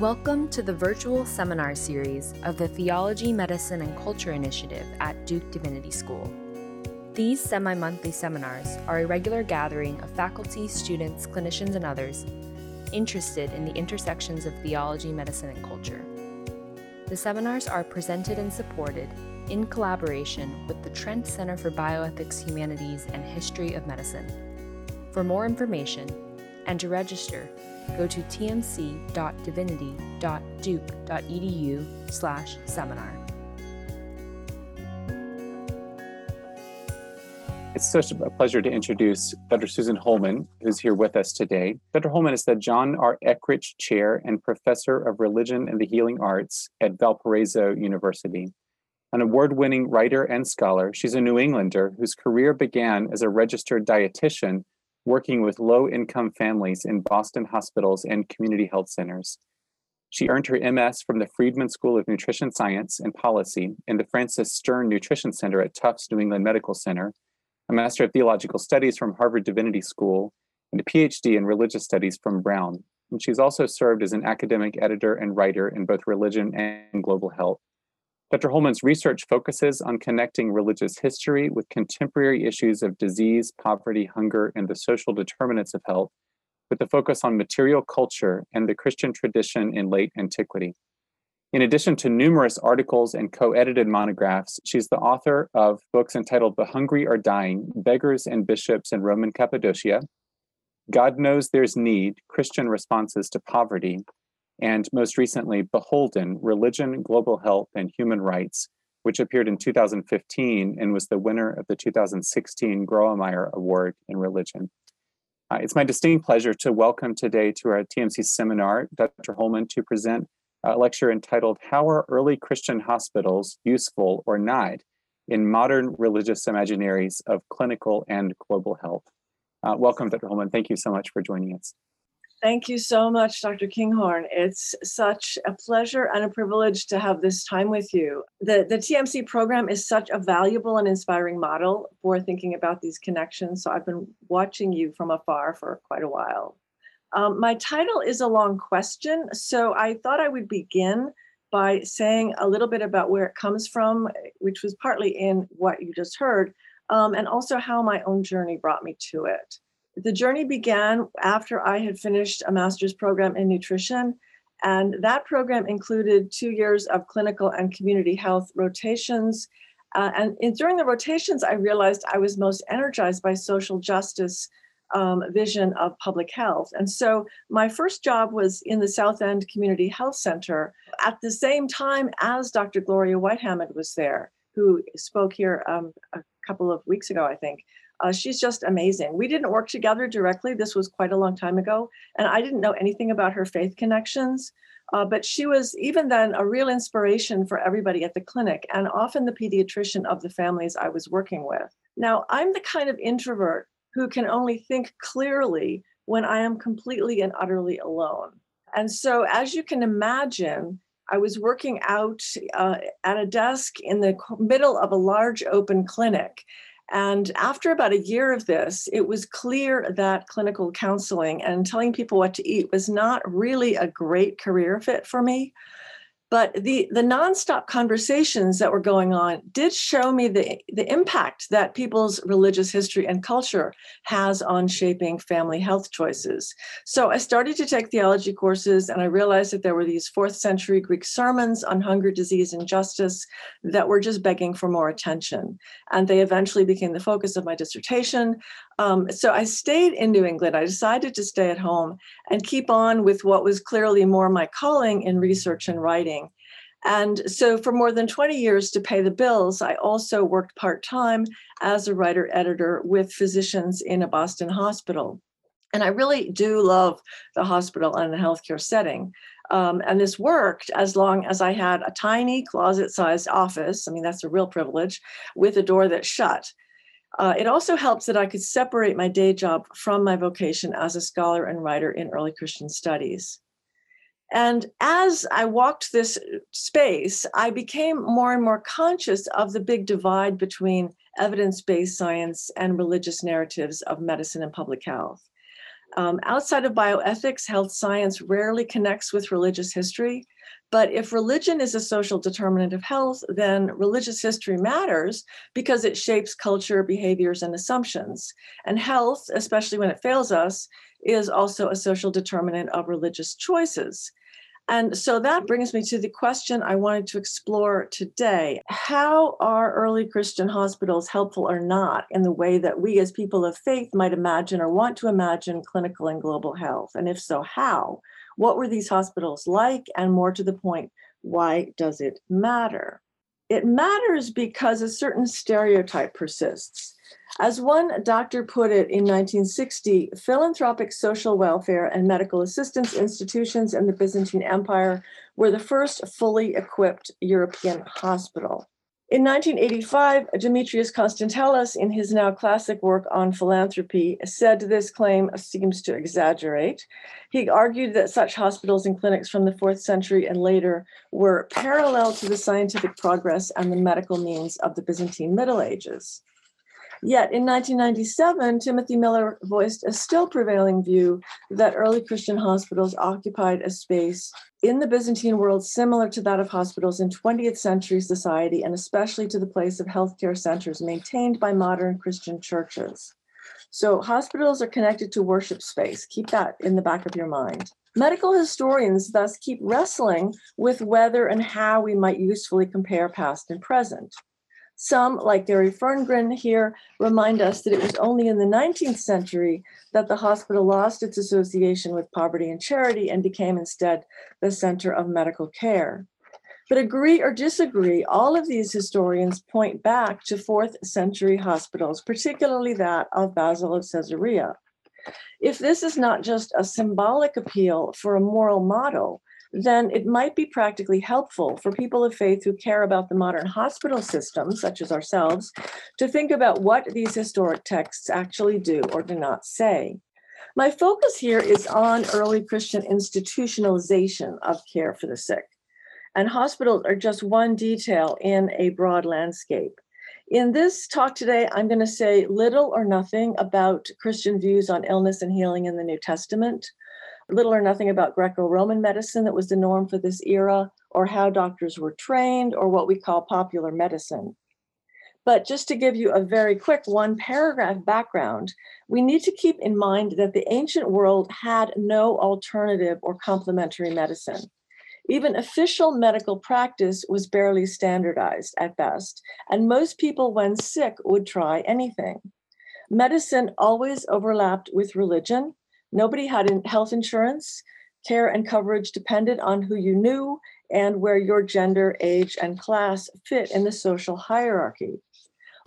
Welcome to the virtual seminar series of the Theology, Medicine, and Culture Initiative at Duke Divinity School. These semi monthly seminars are a regular gathering of faculty, students, clinicians, and others interested in the intersections of theology, medicine, and culture. The seminars are presented and supported in collaboration with the Trent Center for Bioethics, Humanities, and History of Medicine. For more information and to register, go to tmc.divinity.duke.edu/seminar. It's such a pleasure to introduce Dr. Susan Holman, who's here with us today. Dr. Holman is the John R. Eckrich Chair and Professor of Religion and the Healing Arts at Valparaiso University. An award winning writer and scholar, she's a New Englander whose career began as a registered dietitian working with low income families in Boston hospitals and community health centers. She earned her MS from the Friedman School of Nutrition Science and Policy and the Frances Stern Nutrition Center at Tufts New England Medical Center, a Master of Theological Studies from Harvard Divinity School, and a PhD in Religious Studies from Brown. And she's also served as an academic editor and writer in both religion and global health. Dr. Holman's research focuses on connecting religious history with contemporary issues of disease, poverty, hunger, and the social determinants of health, with a focus on material culture and the Christian tradition in late antiquity. In addition to numerous articles and co edited monographs, she's the author of books entitled The Hungry Are Dying Beggars and Bishops in Roman Cappadocia, God Knows There's Need Christian Responses to Poverty, and most recently, Beholden Religion, Global Health, and Human Rights, which appeared in 2015 and was the winner of the 2016 Grawemeyer Award in Religion. Uh, it's my distinct pleasure to welcome today to our TMC seminar Dr. Holman to present a lecture entitled How Are Early Christian Hospitals Useful or Not in Modern Religious Imaginaries of Clinical and Global Health? Uh, welcome, Dr. Holman. Thank you so much for joining us. Thank you so much, Dr. Kinghorn. It's such a pleasure and a privilege to have this time with you. The, the TMC program is such a valuable and inspiring model for thinking about these connections. So I've been watching you from afar for quite a while. Um, my title is a long question, so I thought I would begin by saying a little bit about where it comes from, which was partly in what you just heard, um, and also how my own journey brought me to it the journey began after I had finished a master's program in nutrition. And that program included two years of clinical and community health rotations. Uh, and in, during the rotations, I realized I was most energized by social justice um, vision of public health. And so my first job was in the South End Community Health Center at the same time as Dr. Gloria White-Hammond was there, who spoke here um, a couple of weeks ago, I think. Uh, she's just amazing. We didn't work together directly. This was quite a long time ago. And I didn't know anything about her faith connections. Uh, but she was even then a real inspiration for everybody at the clinic and often the pediatrician of the families I was working with. Now, I'm the kind of introvert who can only think clearly when I am completely and utterly alone. And so, as you can imagine, I was working out uh, at a desk in the middle of a large open clinic. And after about a year of this, it was clear that clinical counseling and telling people what to eat was not really a great career fit for me. But the, the nonstop conversations that were going on did show me the, the impact that people's religious history and culture has on shaping family health choices. So I started to take theology courses, and I realized that there were these fourth century Greek sermons on hunger, disease, and justice that were just begging for more attention. And they eventually became the focus of my dissertation. Um, so I stayed in New England. I decided to stay at home and keep on with what was clearly more my calling in research and writing. And so, for more than 20 years to pay the bills, I also worked part time as a writer editor with physicians in a Boston hospital. And I really do love the hospital and the healthcare setting. Um, and this worked as long as I had a tiny closet sized office. I mean, that's a real privilege with a door that shut. Uh, it also helps that I could separate my day job from my vocation as a scholar and writer in early Christian studies. And as I walked this space, I became more and more conscious of the big divide between evidence based science and religious narratives of medicine and public health. Um, outside of bioethics, health science rarely connects with religious history. But if religion is a social determinant of health, then religious history matters because it shapes culture, behaviors, and assumptions. And health, especially when it fails us, is also a social determinant of religious choices. And so that brings me to the question I wanted to explore today. How are early Christian hospitals helpful or not in the way that we as people of faith might imagine or want to imagine clinical and global health? And if so, how? What were these hospitals like? And more to the point, why does it matter? It matters because a certain stereotype persists. As one doctor put it in 1960, philanthropic social welfare and medical assistance institutions in the Byzantine Empire were the first fully equipped European hospital. In 1985, Demetrius Constantelos, in his now classic work on philanthropy, said this claim seems to exaggerate. He argued that such hospitals and clinics from the fourth century and later were parallel to the scientific progress and the medical means of the Byzantine Middle Ages. Yet in 1997, Timothy Miller voiced a still prevailing view that early Christian hospitals occupied a space in the Byzantine world similar to that of hospitals in 20th century society, and especially to the place of healthcare centers maintained by modern Christian churches. So, hospitals are connected to worship space. Keep that in the back of your mind. Medical historians thus keep wrestling with whether and how we might usefully compare past and present. Some, like Gary Ferngren here, remind us that it was only in the 19th century that the hospital lost its association with poverty and charity and became instead the center of medical care. But agree or disagree, all of these historians point back to fourth century hospitals, particularly that of Basil of Caesarea. If this is not just a symbolic appeal for a moral model, then it might be practically helpful for people of faith who care about the modern hospital system, such as ourselves, to think about what these historic texts actually do or do not say. My focus here is on early Christian institutionalization of care for the sick. And hospitals are just one detail in a broad landscape. In this talk today, I'm going to say little or nothing about Christian views on illness and healing in the New Testament little or nothing about Greco Roman medicine that was the norm for this era, or how doctors were trained, or what we call popular medicine. But just to give you a very quick one paragraph background, we need to keep in mind that the ancient world had no alternative or complementary medicine. Even official medical practice was barely standardized at best, and most people, when sick, would try anything. Medicine always overlapped with religion, Nobody had health insurance. Care and coverage depended on who you knew and where your gender, age, and class fit in the social hierarchy.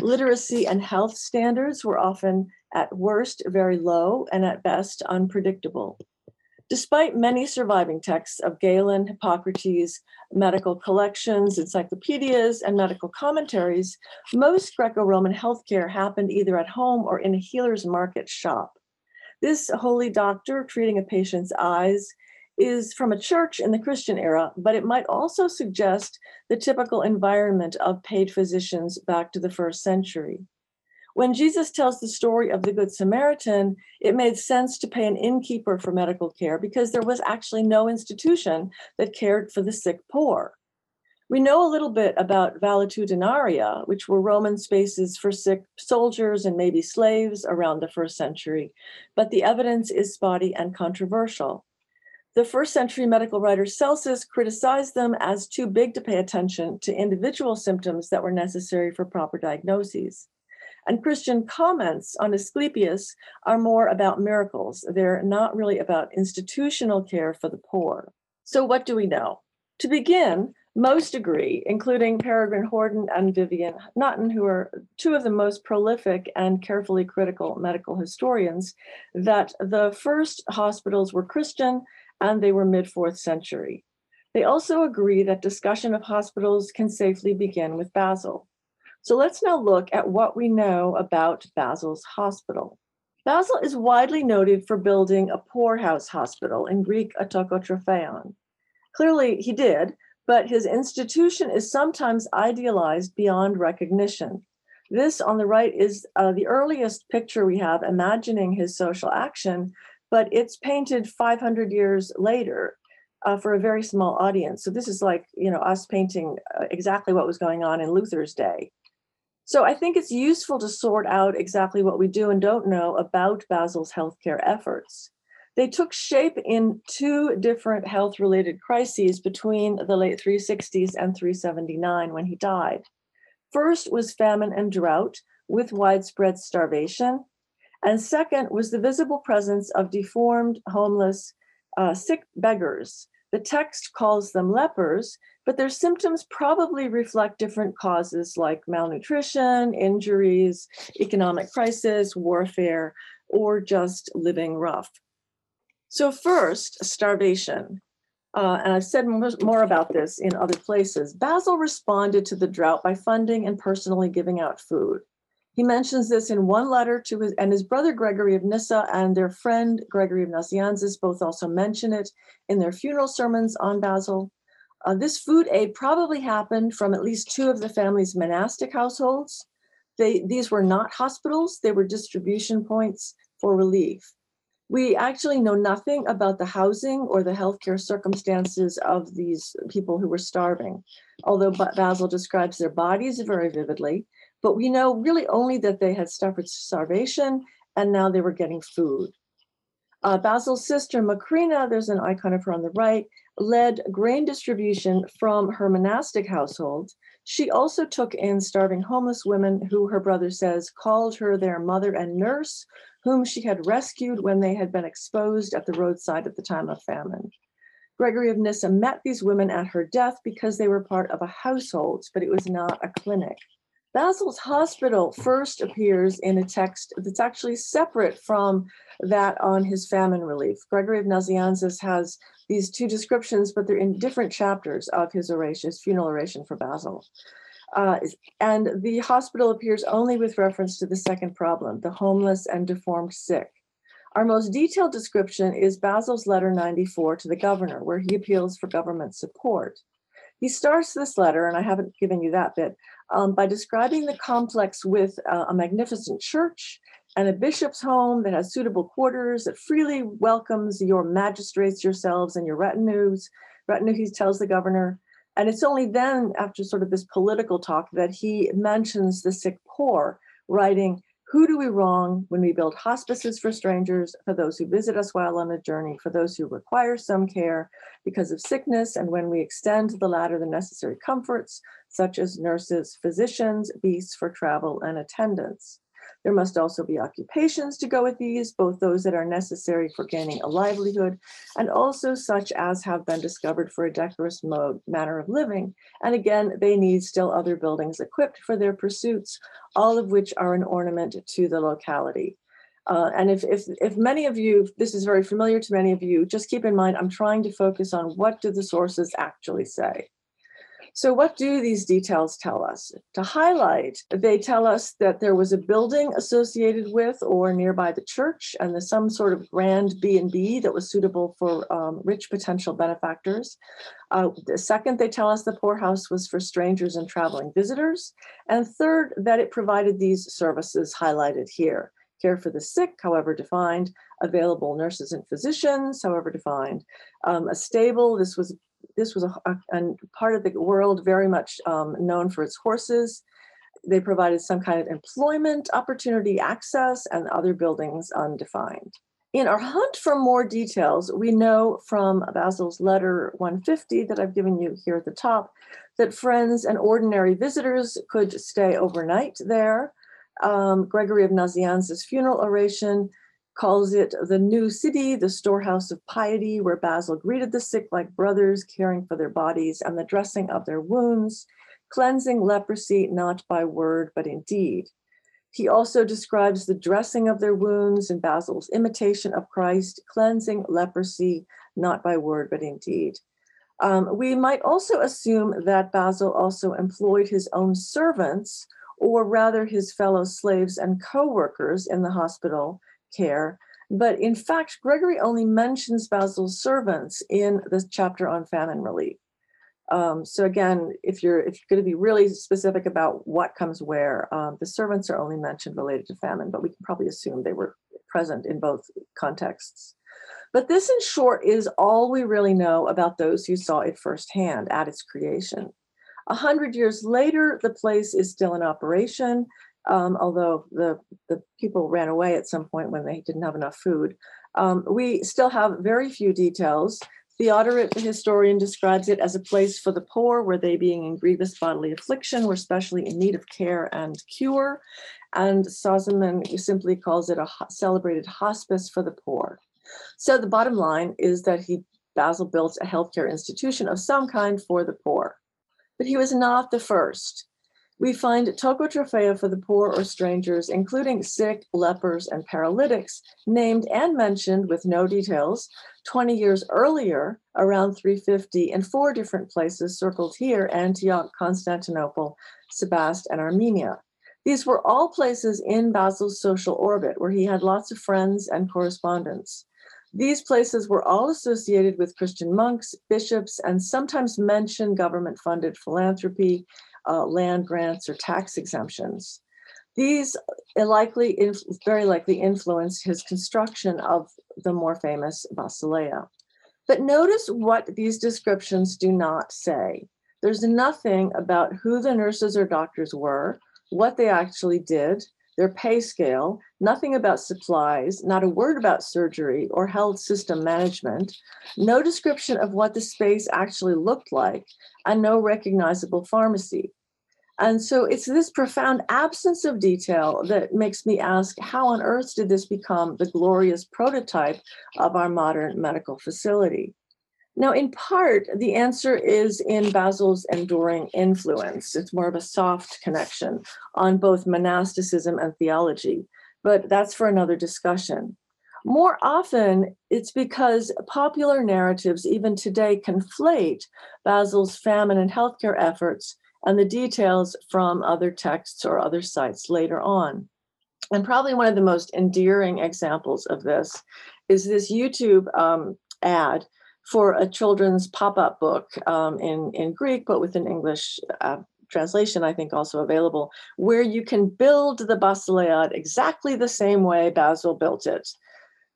Literacy and health standards were often, at worst, very low and at best, unpredictable. Despite many surviving texts of Galen, Hippocrates, medical collections, encyclopedias, and medical commentaries, most Greco Roman healthcare happened either at home or in a healer's market shop. This holy doctor treating a patient's eyes is from a church in the Christian era, but it might also suggest the typical environment of paid physicians back to the first century. When Jesus tells the story of the Good Samaritan, it made sense to pay an innkeeper for medical care because there was actually no institution that cared for the sick poor. We know a little bit about valetudinaria, which were Roman spaces for sick soldiers and maybe slaves around the first century, but the evidence is spotty and controversial. The first century medical writer Celsus criticized them as too big to pay attention to individual symptoms that were necessary for proper diagnoses. And Christian comments on Asclepius are more about miracles. They're not really about institutional care for the poor. So, what do we know? To begin, most agree, including Peregrine Horden and Vivian Nutton, who are two of the most prolific and carefully critical medical historians, that the first hospitals were Christian and they were mid fourth century. They also agree that discussion of hospitals can safely begin with Basil. So let's now look at what we know about Basil's hospital. Basil is widely noted for building a poorhouse hospital, in Greek, a. Clearly, he did, but his institution is sometimes idealized beyond recognition. This on the right is uh, the earliest picture we have imagining his social action, but it's painted 500 years later uh, for a very small audience. So this is like, you know, us painting uh, exactly what was going on in Luther's day. So I think it's useful to sort out exactly what we do and don't know about Basil's healthcare efforts. They took shape in two different health related crises between the late 360s and 379 when he died. First was famine and drought with widespread starvation. And second was the visible presence of deformed, homeless, uh, sick beggars. The text calls them lepers, but their symptoms probably reflect different causes like malnutrition, injuries, economic crisis, warfare, or just living rough. So, first, starvation. Uh, and I've said more about this in other places. Basil responded to the drought by funding and personally giving out food. He mentions this in one letter to his and his brother Gregory of Nyssa and their friend Gregory of Nazianzus both also mention it in their funeral sermons on Basil. Uh, this food aid probably happened from at least two of the family's monastic households. They, these were not hospitals, they were distribution points for relief. We actually know nothing about the housing or the healthcare circumstances of these people who were starving, although Basil describes their bodies very vividly. But we know really only that they had suffered starvation and now they were getting food. Uh, Basil's sister, Macrina, there's an icon of her on the right, led grain distribution from her monastic household. She also took in starving homeless women who her brother says called her their mother and nurse, whom she had rescued when they had been exposed at the roadside at the time of famine. Gregory of Nyssa met these women at her death because they were part of a household, but it was not a clinic. Basil's hospital first appears in a text that's actually separate from that on his famine relief. Gregory of Nazianzus has these two descriptions, but they're in different chapters of his oration, his funeral oration for Basil. Uh, and the hospital appears only with reference to the second problem, the homeless and deformed sick. Our most detailed description is Basil's letter 94 to the governor, where he appeals for government support. He starts this letter, and I haven't given you that bit, um, by describing the complex with uh, a magnificent church and a bishop's home that has suitable quarters that freely welcomes your magistrates, yourselves, and your retinues. Retinue, he tells the governor. And it's only then, after sort of this political talk, that he mentions the sick poor, writing, who do we wrong when we build hospices for strangers, for those who visit us while on a journey, for those who require some care because of sickness, and when we extend to the latter the necessary comforts, such as nurses, physicians, beasts for travel, and attendants? There must also be occupations to go with these, both those that are necessary for gaining a livelihood and also such as have been discovered for a decorous mode, manner of living. And again, they need still other buildings equipped for their pursuits, all of which are an ornament to the locality. Uh, and if, if, if many of you, this is very familiar to many of you, just keep in mind, I'm trying to focus on what do the sources actually say. So, what do these details tell us? To highlight, they tell us that there was a building associated with or nearby the church, and there's some sort of grand B and B that was suitable for um, rich potential benefactors. Uh, second, they tell us the poorhouse was for strangers and traveling visitors, and third, that it provided these services highlighted here care for the sick, however defined, available nurses and physicians, however defined, um, a stable. This was this was a, a, a part of the world very much um, known for its horses. They provided some kind of employment opportunity, access, and other buildings undefined. In our hunt for more details, we know from Basil's letter 150 that I've given you here at the top that friends and ordinary visitors could stay overnight there. Um, Gregory of Nazianzus' funeral oration calls it the new city, the storehouse of piety, where Basil greeted the sick like brothers, caring for their bodies and the dressing of their wounds, cleansing leprosy not by word but in deed. He also describes the dressing of their wounds in Basil's imitation of Christ, cleansing leprosy not by word but in deed. Um, we might also assume that Basil also employed his own servants, or rather his fellow slaves and co workers in the hospital care. But in fact, Gregory only mentions Basil's servants in this chapter on famine relief. Um, so again, if you're if you're going to be really specific about what comes where, um, the servants are only mentioned related to famine, but we can probably assume they were present in both contexts. But this, in short, is all we really know about those who saw it firsthand at its creation. A hundred years later, the place is still in operation, um, although the, the people ran away at some point when they didn't have enough food. Um, we still have very few details. Theodoret, the historian, describes it as a place for the poor, where they, being in grievous bodily affliction, were specially in need of care and cure. And Sozomen simply calls it a celebrated hospice for the poor. So the bottom line is that he Basil built a healthcare institution of some kind for the poor. But he was not the first. We find Toco ptochotropheia for the poor or strangers, including sick, lepers, and paralytics, named and mentioned with no details 20 years earlier, around 350, in four different places circled here Antioch, Constantinople, Sebaste, and Armenia. These were all places in Basil's social orbit where he had lots of friends and correspondents. These places were all associated with Christian monks, bishops, and sometimes mention government funded philanthropy, uh, land grants, or tax exemptions. These likely, very likely influenced his construction of the more famous Basileia. But notice what these descriptions do not say. There's nothing about who the nurses or doctors were, what they actually did, their pay scale, nothing about supplies, not a word about surgery or health system management, no description of what the space actually looked like, and no recognizable pharmacy. And so it's this profound absence of detail that makes me ask how on earth did this become the glorious prototype of our modern medical facility? Now, in part, the answer is in Basil's enduring influence. It's more of a soft connection on both monasticism and theology, but that's for another discussion. More often, it's because popular narratives, even today, conflate Basil's famine and healthcare efforts and the details from other texts or other sites later on. And probably one of the most endearing examples of this is this YouTube um, ad for a children's pop-up book um, in in Greek, but with an English uh, translation, I think also available, where you can build the Basileia exactly the same way Basil built it.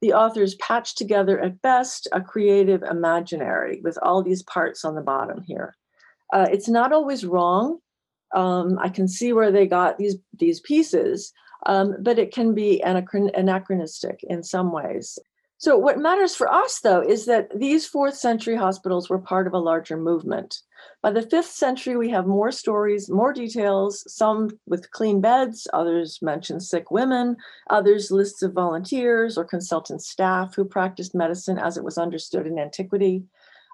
The authors patched together at best a creative imaginary with all these parts on the bottom here. Uh, it's not always wrong. Um, I can see where they got these these pieces, um, but it can be anachron- anachronistic in some ways. So, what matters for us, though, is that these fourth century hospitals were part of a larger movement. By the fifth century, we have more stories, more details, some with clean beds, others mention sick women, others lists of volunteers or consultant staff who practiced medicine as it was understood in antiquity.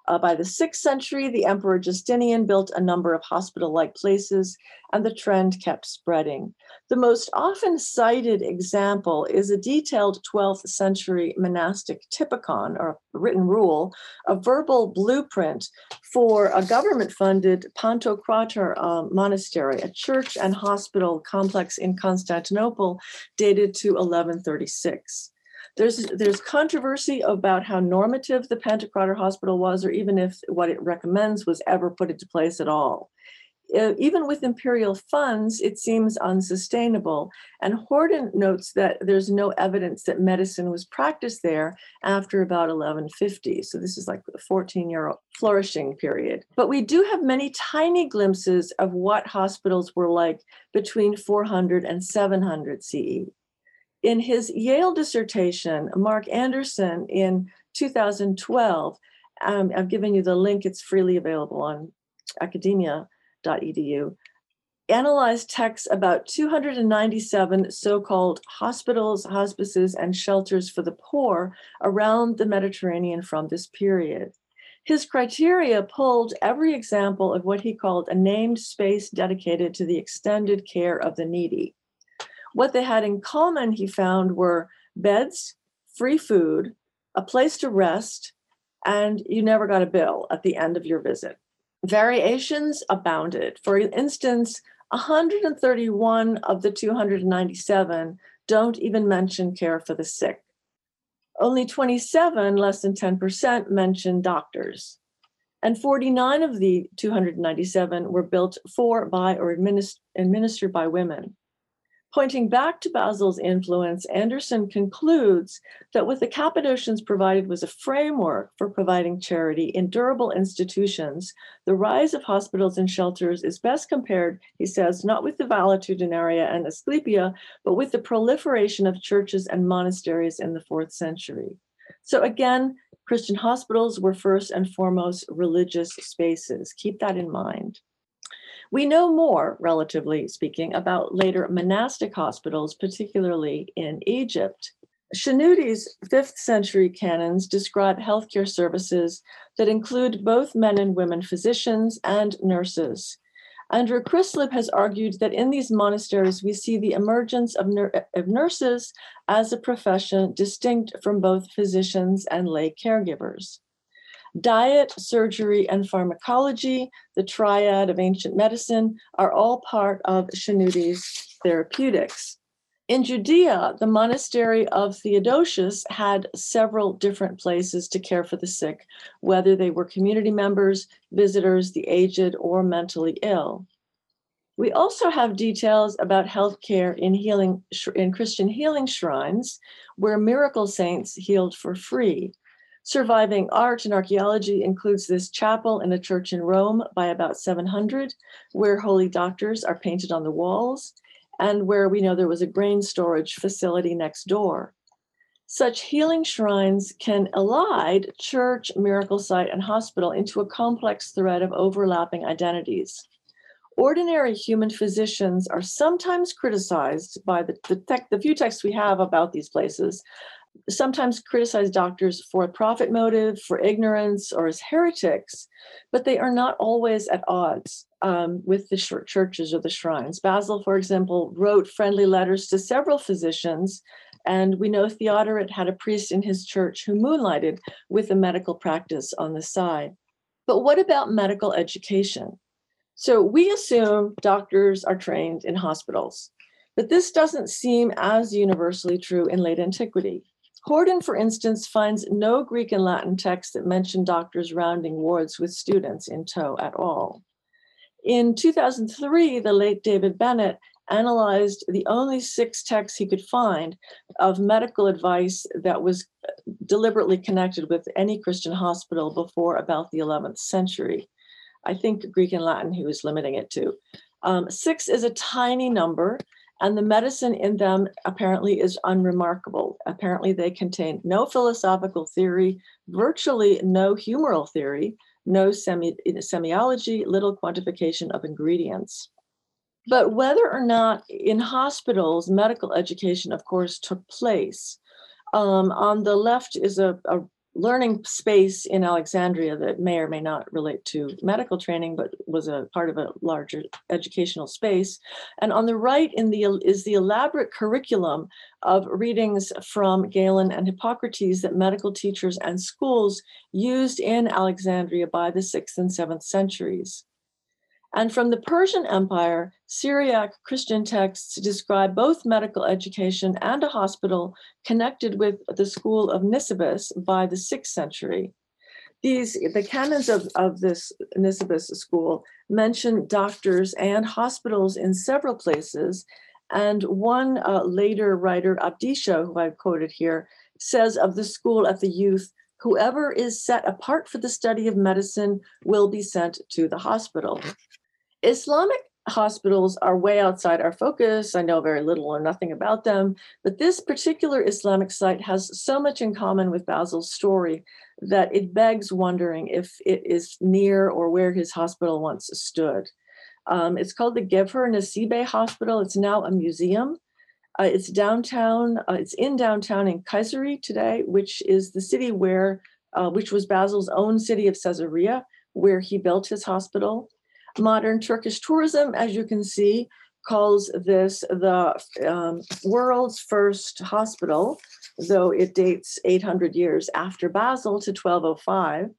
Uh, by the sixth century, the Emperor Justinian built a number of hospital like places, and the trend kept spreading. The most often cited example is a detailed 12th century monastic typicon or written rule, a verbal blueprint for a government funded Pantokrator uh, monastery, a church and hospital complex in Constantinople dated to 1136 there's there's controversy about how normative the Pantocrator Hospital was, or even if what it recommends was ever put into place at all. Even with imperial funds, it seems unsustainable. And Horden notes that there's no evidence that medicine was practiced there after about 1150. So this is like a 14 year flourishing period. But we do have many tiny glimpses of what hospitals were like between 400 and 700 CE in his Yale dissertation, Mark Anderson in 2012, um, I've given you the link, it's freely available on academia.edu, analyzed texts about 297 so called hospitals, hospices, and shelters for the poor around the Mediterranean from this period. His criteria pulled every example of what he called a named space dedicated to the extended care of the needy. What they had in common, he found, were beds, free food, a place to rest, and you never got a bill at the end of your visit. Variations abounded. For instance, 131 of the 297 don't even mention care for the sick. Only 27, less than 10%, mention doctors. And 49 of the 297 were built for, by, or administered by women. Pointing back to Basil's influence, Anderson concludes that what the Cappadocians provided was a framework for providing charity in durable institutions. The rise of hospitals and shelters is best compared, he says, not with the valetudinaria and Asclepia, but with the proliferation of churches and monasteries in the fourth century. So again, Christian hospitals were first and foremost religious spaces. Keep that in mind. We know more, relatively speaking, about later monastic hospitals, particularly in Egypt. Shenoute's fifth century canons describe healthcare services that include both men and women physicians and nurses. Andrew Crislip has argued that in these monasteries, we see the emergence of, nur- of, nurses as a profession distinct from both physicians and lay caregivers. Diet, surgery, and pharmacology, the triad of ancient medicine, are all part of Shenoute's therapeutics. In Judea, the monastery of Theodosius had several different places to care for the sick, whether they were community members, visitors, the aged, or mentally ill. We also have details about healthcare in healing in Christian healing shrines, where miracle saints healed for free. Surviving art and archaeology includes this chapel and a church in Rome by about 700, where holy doctors are painted on the walls, and where we know there was a grain storage facility next door. Such healing shrines can elide church, miracle site, and hospital into a complex thread of overlapping identities. Ordinary human physicians are sometimes criticized by the, the, tech, the few texts we have about these places sometimes criticize doctors for a profit motive, for ignorance, or as heretics, but they are not always at odds um, with the churches or the shrines. Basil, for example, wrote friendly letters to several physicians, and we know Theodoret had a priest in his church who moonlighted with a medical practice on the side. But what about medical education? So we assume doctors are trained in hospitals, but this doesn't seem as universally true in late antiquity. Horden, for instance, finds no Greek and Latin texts that mention doctors rounding wards with students in tow at all. In 2003, the late David Bennett analyzed the only six texts he could find of medical advice that was deliberately connected with any Christian hospital before about the 11th century. I think Greek and Latin he was limiting it to. Um, six is a tiny number, and the medicine in them apparently is unremarkable. Apparently, they contain no philosophical theory, virtually no humoral theory, no semi- semiology, little quantification of ingredients. But whether or not in hospitals medical education, of course, took place, um, on the left is a, a learning space in Alexandria that may or may not relate to medical training, but was a part of a larger educational space. And on the right in the is the elaborate curriculum of readings from Galen and Hippocrates that medical teachers and schools used in Alexandria by the sixth and seventh centuries. And from the Persian Empire, Syriac Christian texts describe both medical education and a hospital connected with the school of Nisibis by the sixth century. These, the canons of, of this Nisibis school mention doctors and hospitals in several places. And one uh, later writer, Abdisha, who I've quoted here, says of the school at the youth, whoever is set apart for the study of medicine will be sent to the hospital. Islamic hospitals are way outside our focus. I know very little or nothing about them, but this particular Islamic site has so much in common with Basil's story that it begs wondering if it is near or where his hospital once stood. Um, it's called the Gevher Nasibe Hospital. It's now a museum. Uh, it's downtown. Uh, it's in downtown in Kayseri today, which is the city where, uh, which was Basil's own city of Caesarea, where he built his hospital. Modern Turkish tourism, as you can see, calls this the um, world's first hospital, though it dates 800 years after Basil to 1205.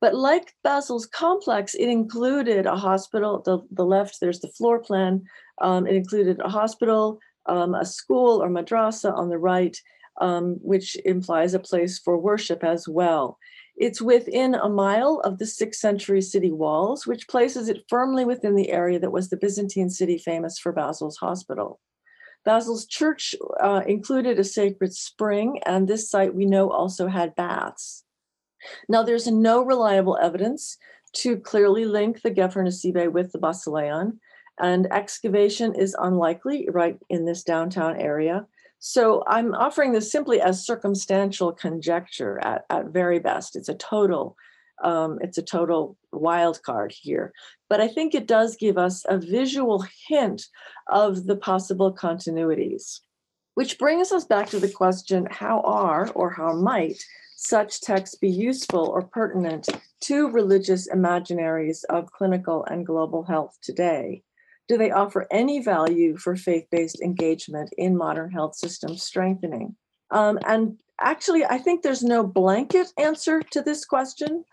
But like Basil's complex, it included a hospital. The, the left, there's the floor plan. Um, it included a hospital, um, a school or madrasa on the right, um, which implies a place for worship as well. It's within a mile of the sixth century city walls, which places it firmly within the area that was the Byzantine city famous for Basil's hospital. Basil's church uh, included a sacred spring, and this site we know also had baths. Now, there's no reliable evidence to clearly link the Gevher Nasibe with the Basileon, and excavation is unlikely right in this downtown area. So I'm offering this simply as circumstantial conjecture at, at very best. It's a total, um, it's a total wild card here. But I think it does give us a visual hint of the possible continuities. Which brings us back to the question how are or how might such texts be useful or pertinent to religious imaginaries of clinical and global health today? Do they offer any value for faith based engagement in modern health system strengthening? Um, and actually, I think there's no blanket answer to this question.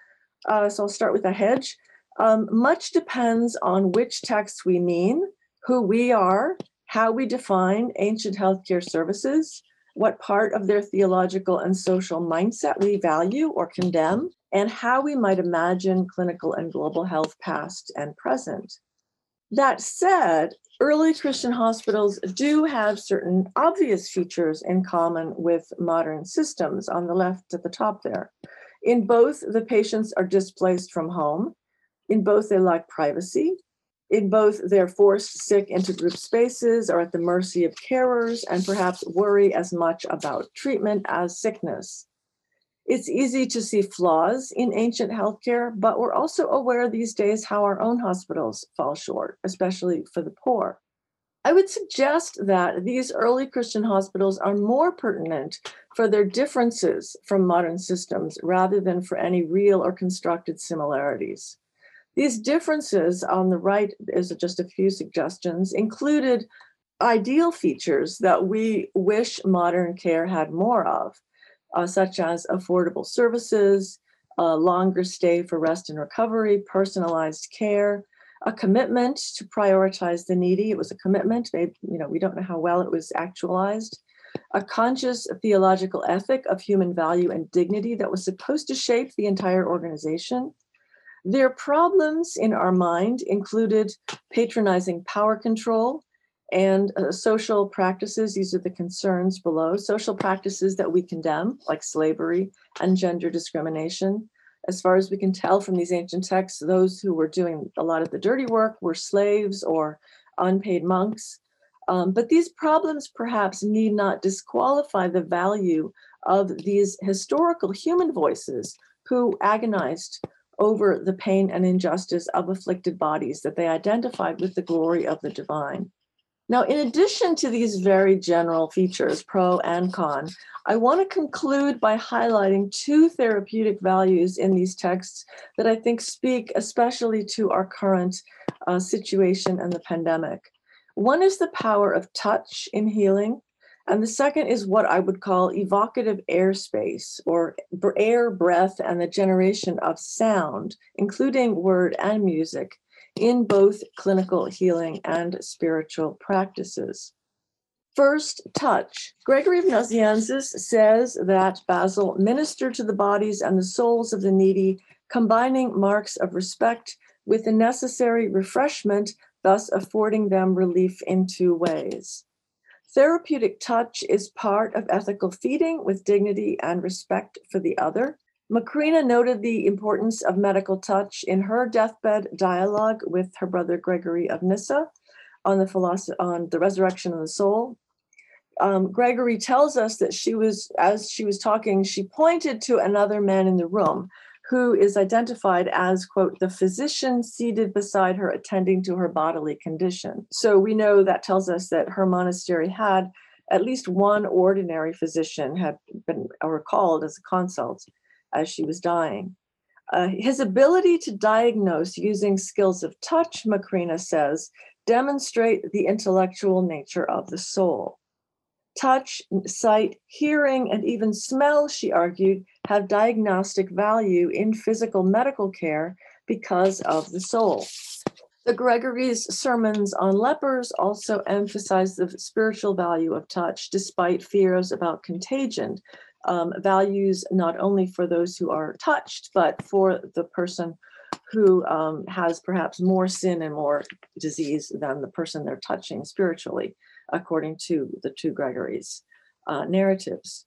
Uh, so I'll start with a hedge. Um, much depends on which texts we mean, who we are, how we define ancient healthcare services, what part of their theological and social mindset we value or condemn, and how we might imagine clinical and global health past and present. That said, early Christian hospitals do have certain obvious features in common with modern systems on the left at the top there. In both, the patients are displaced from home. In both, they lack privacy. In both, they're forced sick into group spaces, are at the mercy of carers, and perhaps worry as much about treatment as sickness. It's easy to see flaws in ancient healthcare, but we're also aware these days how our own hospitals fall short, especially for the poor. I would suggest that these early Christian hospitals are more pertinent for their differences from modern systems rather than for any real or constructed similarities. These differences on the right is just a few suggestions included ideal features that we wish modern care had more of uh, such as affordable services, a longer stay for rest and recovery, personalized care, a commitment to prioritize the needy. It was a commitment. Maybe, you know, we don't know how well it was actualized. A conscious theological ethic of human value and dignity that was supposed to shape the entire organization. Their problems in our mind included patronizing power control, and uh, social practices, these are the concerns below, social practices that we condemn, like slavery and gender discrimination. As far as we can tell from these ancient texts, those who were doing a lot of the dirty work were slaves or unpaid monks. Um, but these problems perhaps need not disqualify the value of these historical human voices who agonized over the pain and injustice of afflicted bodies that they identified with the glory of the divine. Now, in addition to these very general features, pro and con, I want to conclude by highlighting two therapeutic values in these texts that I think speak especially to our current uh, situation and the pandemic. One is the power of touch in healing, and the second is what I would call evocative airspace or air, breath, and the generation of sound, including word and music, in both clinical healing and spiritual practices. First, touch. Gregory of Nazianzus says that Basil ministered to the bodies and the souls of the needy, combining marks of respect with the necessary refreshment, thus affording them relief in two ways. Therapeutic touch is part of ethical feeding with dignity and respect for the other. Macrina noted the importance of medical touch in her deathbed dialogue with her brother Gregory of Nyssa on the philosophy on the resurrection of the soul. Um, Gregory tells us that she was, as she was talking, she pointed to another man in the room who is identified as, quote, the physician seated beside her attending to her bodily condition. So we know that tells us that her monastery had at least one ordinary physician had been recalled as a consult as she was dying. Uh, his ability to diagnose using skills of touch, Macrina says, demonstrate the intellectual nature of the soul. Touch, sight, hearing, and even smell, she argued, have diagnostic value in physical medical care because of the soul. The Gregory's sermons on lepers also emphasize the spiritual value of touch, despite fears about contagion, um, values not only for those who are touched, but for the person who um, has perhaps more sin and more disease than the person they're touching spiritually. according to the two Gregories uh, narratives.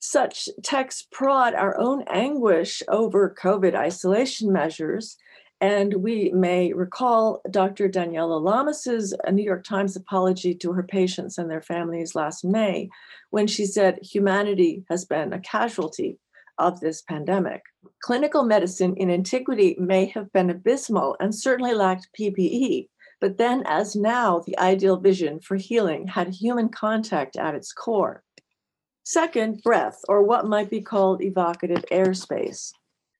Such texts prod our own anguish over COVID isolation measures. And we may recall Dr. Daniela Lamas's New York Times apology to her patients and their families last May, when she said humanity has been a casualty of this pandemic. Clinical medicine in antiquity may have been abysmal and certainly lacked PPE, but then, as now, the ideal vision for healing had human contact at its core. Second, breath, or what might be called evocative airspace.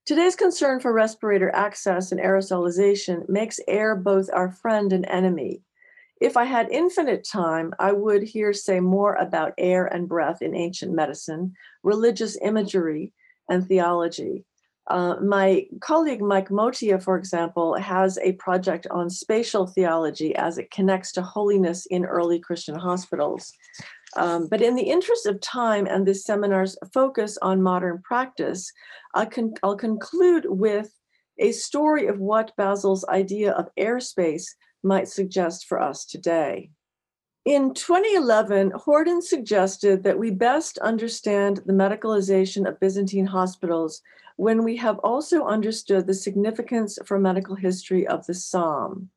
Today's concern for respirator access and aerosolization makes air both our friend and enemy. If I had infinite time, I would here say more about air and breath in ancient medicine, religious imagery, and theology. Uh, my colleague Mike Motia, for example, has a project on spatial theology as it connects to holiness in early Christian hospitals. Um, but in the interest of time and this seminar's focus on modern practice, I con- I'll conclude with a story of what Basil's idea of airspace might suggest for us today. In 2011, Horden suggested that we best understand the medicalization of Byzantine hospitals when we have also understood the significance for medical history of the psalm.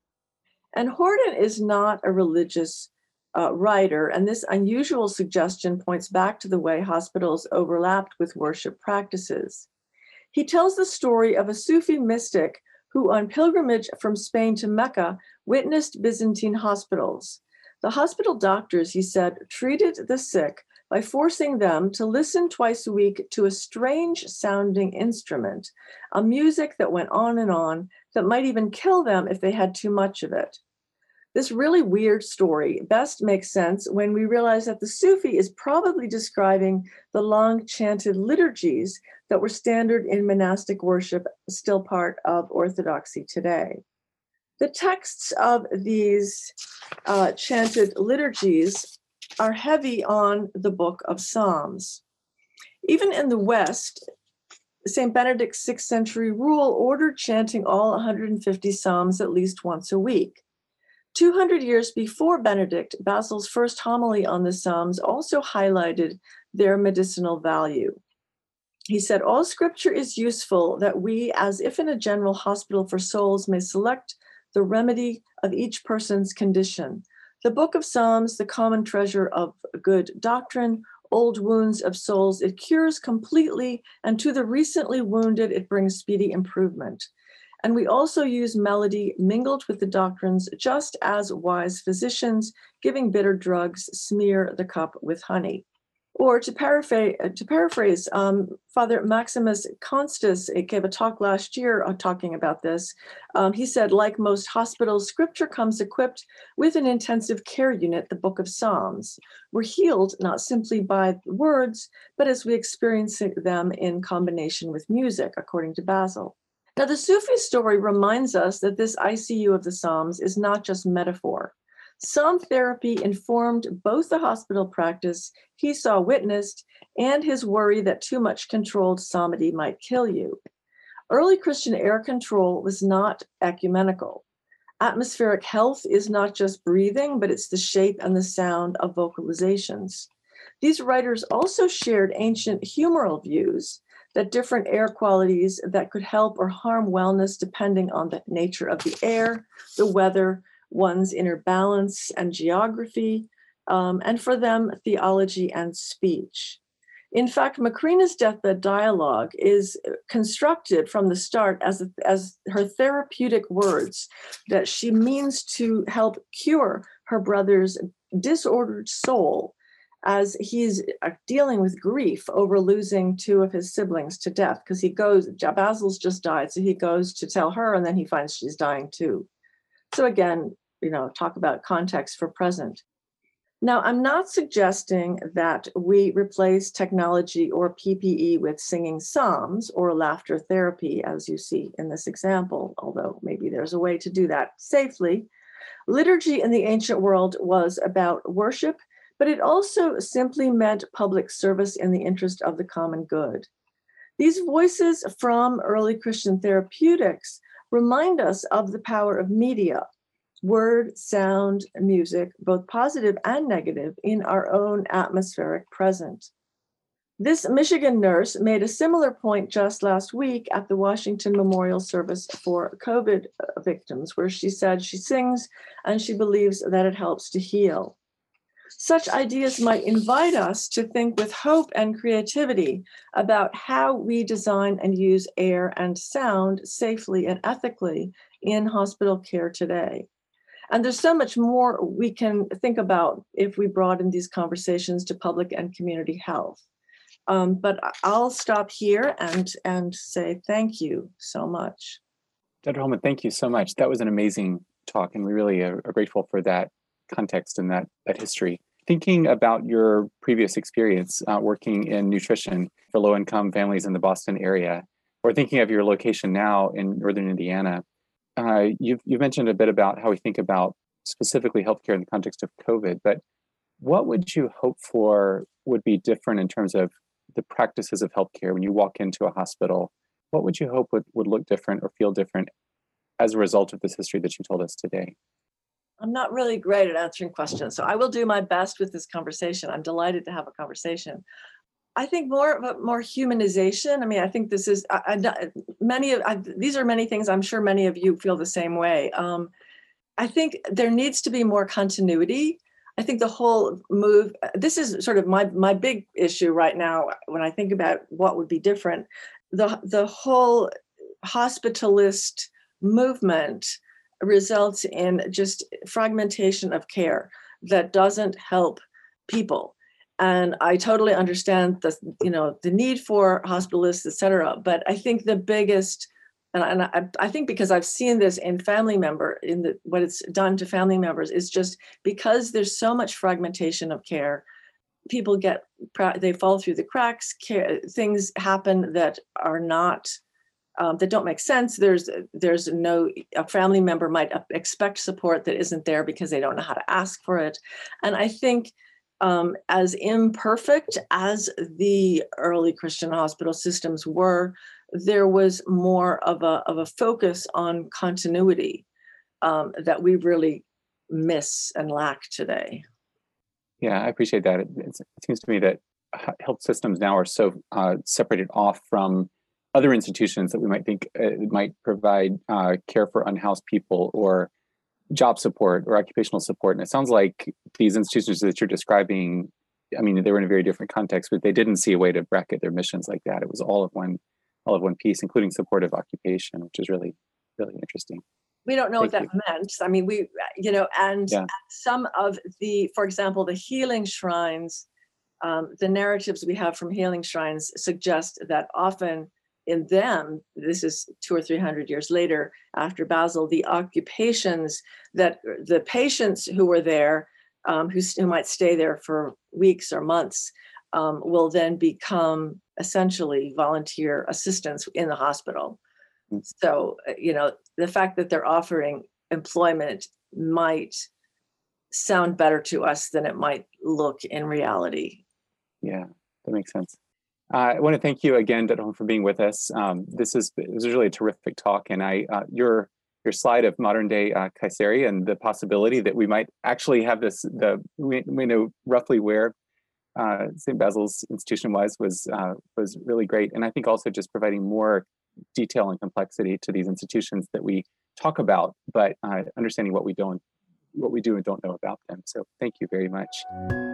And Horden is not a religious uh, writer, and this unusual suggestion points back to the way hospitals overlapped with worship practices. He tells the story of a Sufi mystic who, on pilgrimage from Spain to Mecca, witnessed Byzantine hospitals. The hospital doctors, he said, treated the sick by forcing them to listen twice a week to a strange sounding instrument, a music that went on and on that might even kill them if they had too much of it. This really weird story best makes sense when we realize that the Sufi is probably describing the long chanted liturgies that were standard in monastic worship, still part of Orthodoxy today. The texts of these uh, chanted liturgies are heavy on the book of Psalms. Even in the West, St. Benedict's sixth century rule ordered chanting all 150 Psalms at least once a week. 200 years before Benedict, Basil's first homily on the Psalms also highlighted their medicinal value. He said, All scripture is useful that we, as if in a general hospital for souls, may select the remedy of each person's condition. The book of Psalms, the common treasure of good doctrine, old wounds of souls, it cures completely, and to the recently wounded, it brings speedy improvement. And we also use melody mingled with the doctrines, just as wise physicians, giving bitter drugs, smear the cup with honey. Or to paraphrase, to paraphrase um, Father Maximus Constas gave a talk last year uh, talking about this. Um, he said, like most hospitals, scripture comes equipped with an intensive care unit, the Book of Psalms. We're healed not simply by words, but as we experience them in combination with music, according to Basil. Now, the Sufi story reminds us that this ICU of the Psalms is not just metaphor. Psalm therapy informed both the hospital practice he saw witnessed and his worry that too much controlled psalmody might kill you. Early Christian air control was not ecumenical. Atmospheric health is not just breathing, but it's the shape and the sound of vocalizations. These writers also shared ancient humoral views that different air qualities that could help or harm wellness depending on the nature of the air, the weather, one's inner balance and geography, um, and for them, theology and speech. In fact, Macrina's deathbed dialogue is constructed from the start as, as her therapeutic words that she means to help cure her brother's disordered soul as he's uh, dealing with grief over losing two of his siblings to death because he goes basil's just died so he goes to tell her and then he finds she's dying too. So again you know talk about context for present. Now i'm not suggesting that we replace technology or ppe with singing psalms or laughter therapy as you see in this example although maybe there's a way to do that safely. Liturgy in the ancient world was about worship but it also simply meant public service in the interest of the common good. These voices from early Christian therapeutics remind us of the power of media. word, sound, music, both positive and negative, in our own atmospheric present. This Michigan nurse made a similar point just last week at the Washington Memorial Service for COVID victims, where she said she sings and she believes that it helps to heal. Such ideas might invite us to think with hope and creativity about how we design and use air and sound safely and ethically in hospital care today. And there's so much more we can think about if we broaden these conversations to public and community health. Um, but I'll stop here and and say thank you so much. Dr. Holman, thank you so much. That was an amazing talk, and we really are, are grateful for that context and that that history. Thinking about your previous experience uh, working in nutrition for low income families in the Boston area, or thinking of your location now in northern Indiana, uh, you've, you've mentioned a bit about how we think about specifically healthcare in the context of COVID, but what would you hope for would be different in terms of the practices of healthcare when you walk into a hospital, what would you hope would, would look different or feel different as a result of this history that you told us today? I'm not really great at answering questions, so I will do my best with this conversation. I'm delighted to have a conversation. I think more of a more humanization. I mean, I think this is I, I, many of I, these are many things. I'm sure many of you feel the same way. Um, I think there needs to be more continuity I think the whole move, this is sort of my my big issue right now when I think about what would be different. The the whole hospitalist movement results in just fragmentation of care that doesn't help people and i totally understand the you know the need for hospitalists et cetera but i think the biggest and, and I, I, think because I've seen this in family member in the what it's done to family members is just because there's so much fragmentation of care, people get they fall through the cracks. Care, things happen that are not um, that don't make sense. There's there's no a family member might expect support that isn't there because they don't know how to ask for it, and I think. Um, as imperfect as the early Christian hospital systems were, there was more of a, of a focus on continuity um, that we really miss and lack today. Yeah, I appreciate that. It, it seems to me that health systems now are so uh, separated off from other institutions that we might think uh, might provide uh, care for unhoused people or job support or occupational support. And it sounds like these institutions that you're describing, I mean, they were in a very different context, but they didn't see a way to bracket their missions like that. It was all of one all of one piece, including supportive occupation, which is really, really interesting. We don't know Thank what that you. meant. I mean, we, you know, and yeah. some of the, for example, the healing shrines, um, the narratives we have from healing shrines suggest that often in them, this is two or three hundred years later after Basil, the occupations that the patients who were there, um, who, who might stay there for weeks or months, um, will then become essentially volunteer assistants in the hospital. Mm. So, uh, you know, the fact that they're offering employment might sound better to us than it might look in reality. Yeah, that makes sense. Uh, I want to thank you again, Dr. for being with us. Um, this is this is really a terrific talk, and I uh, your your slide of modern day uh, Kayseri and the possibility that we might actually have this the we, we know roughly where uh, St. Basil's institution wise was uh, was really great, and I think also just providing more detail and complexity to these institutions that we talk about, but uh, understanding what we don't, what we do and don't know about them. So thank you very much.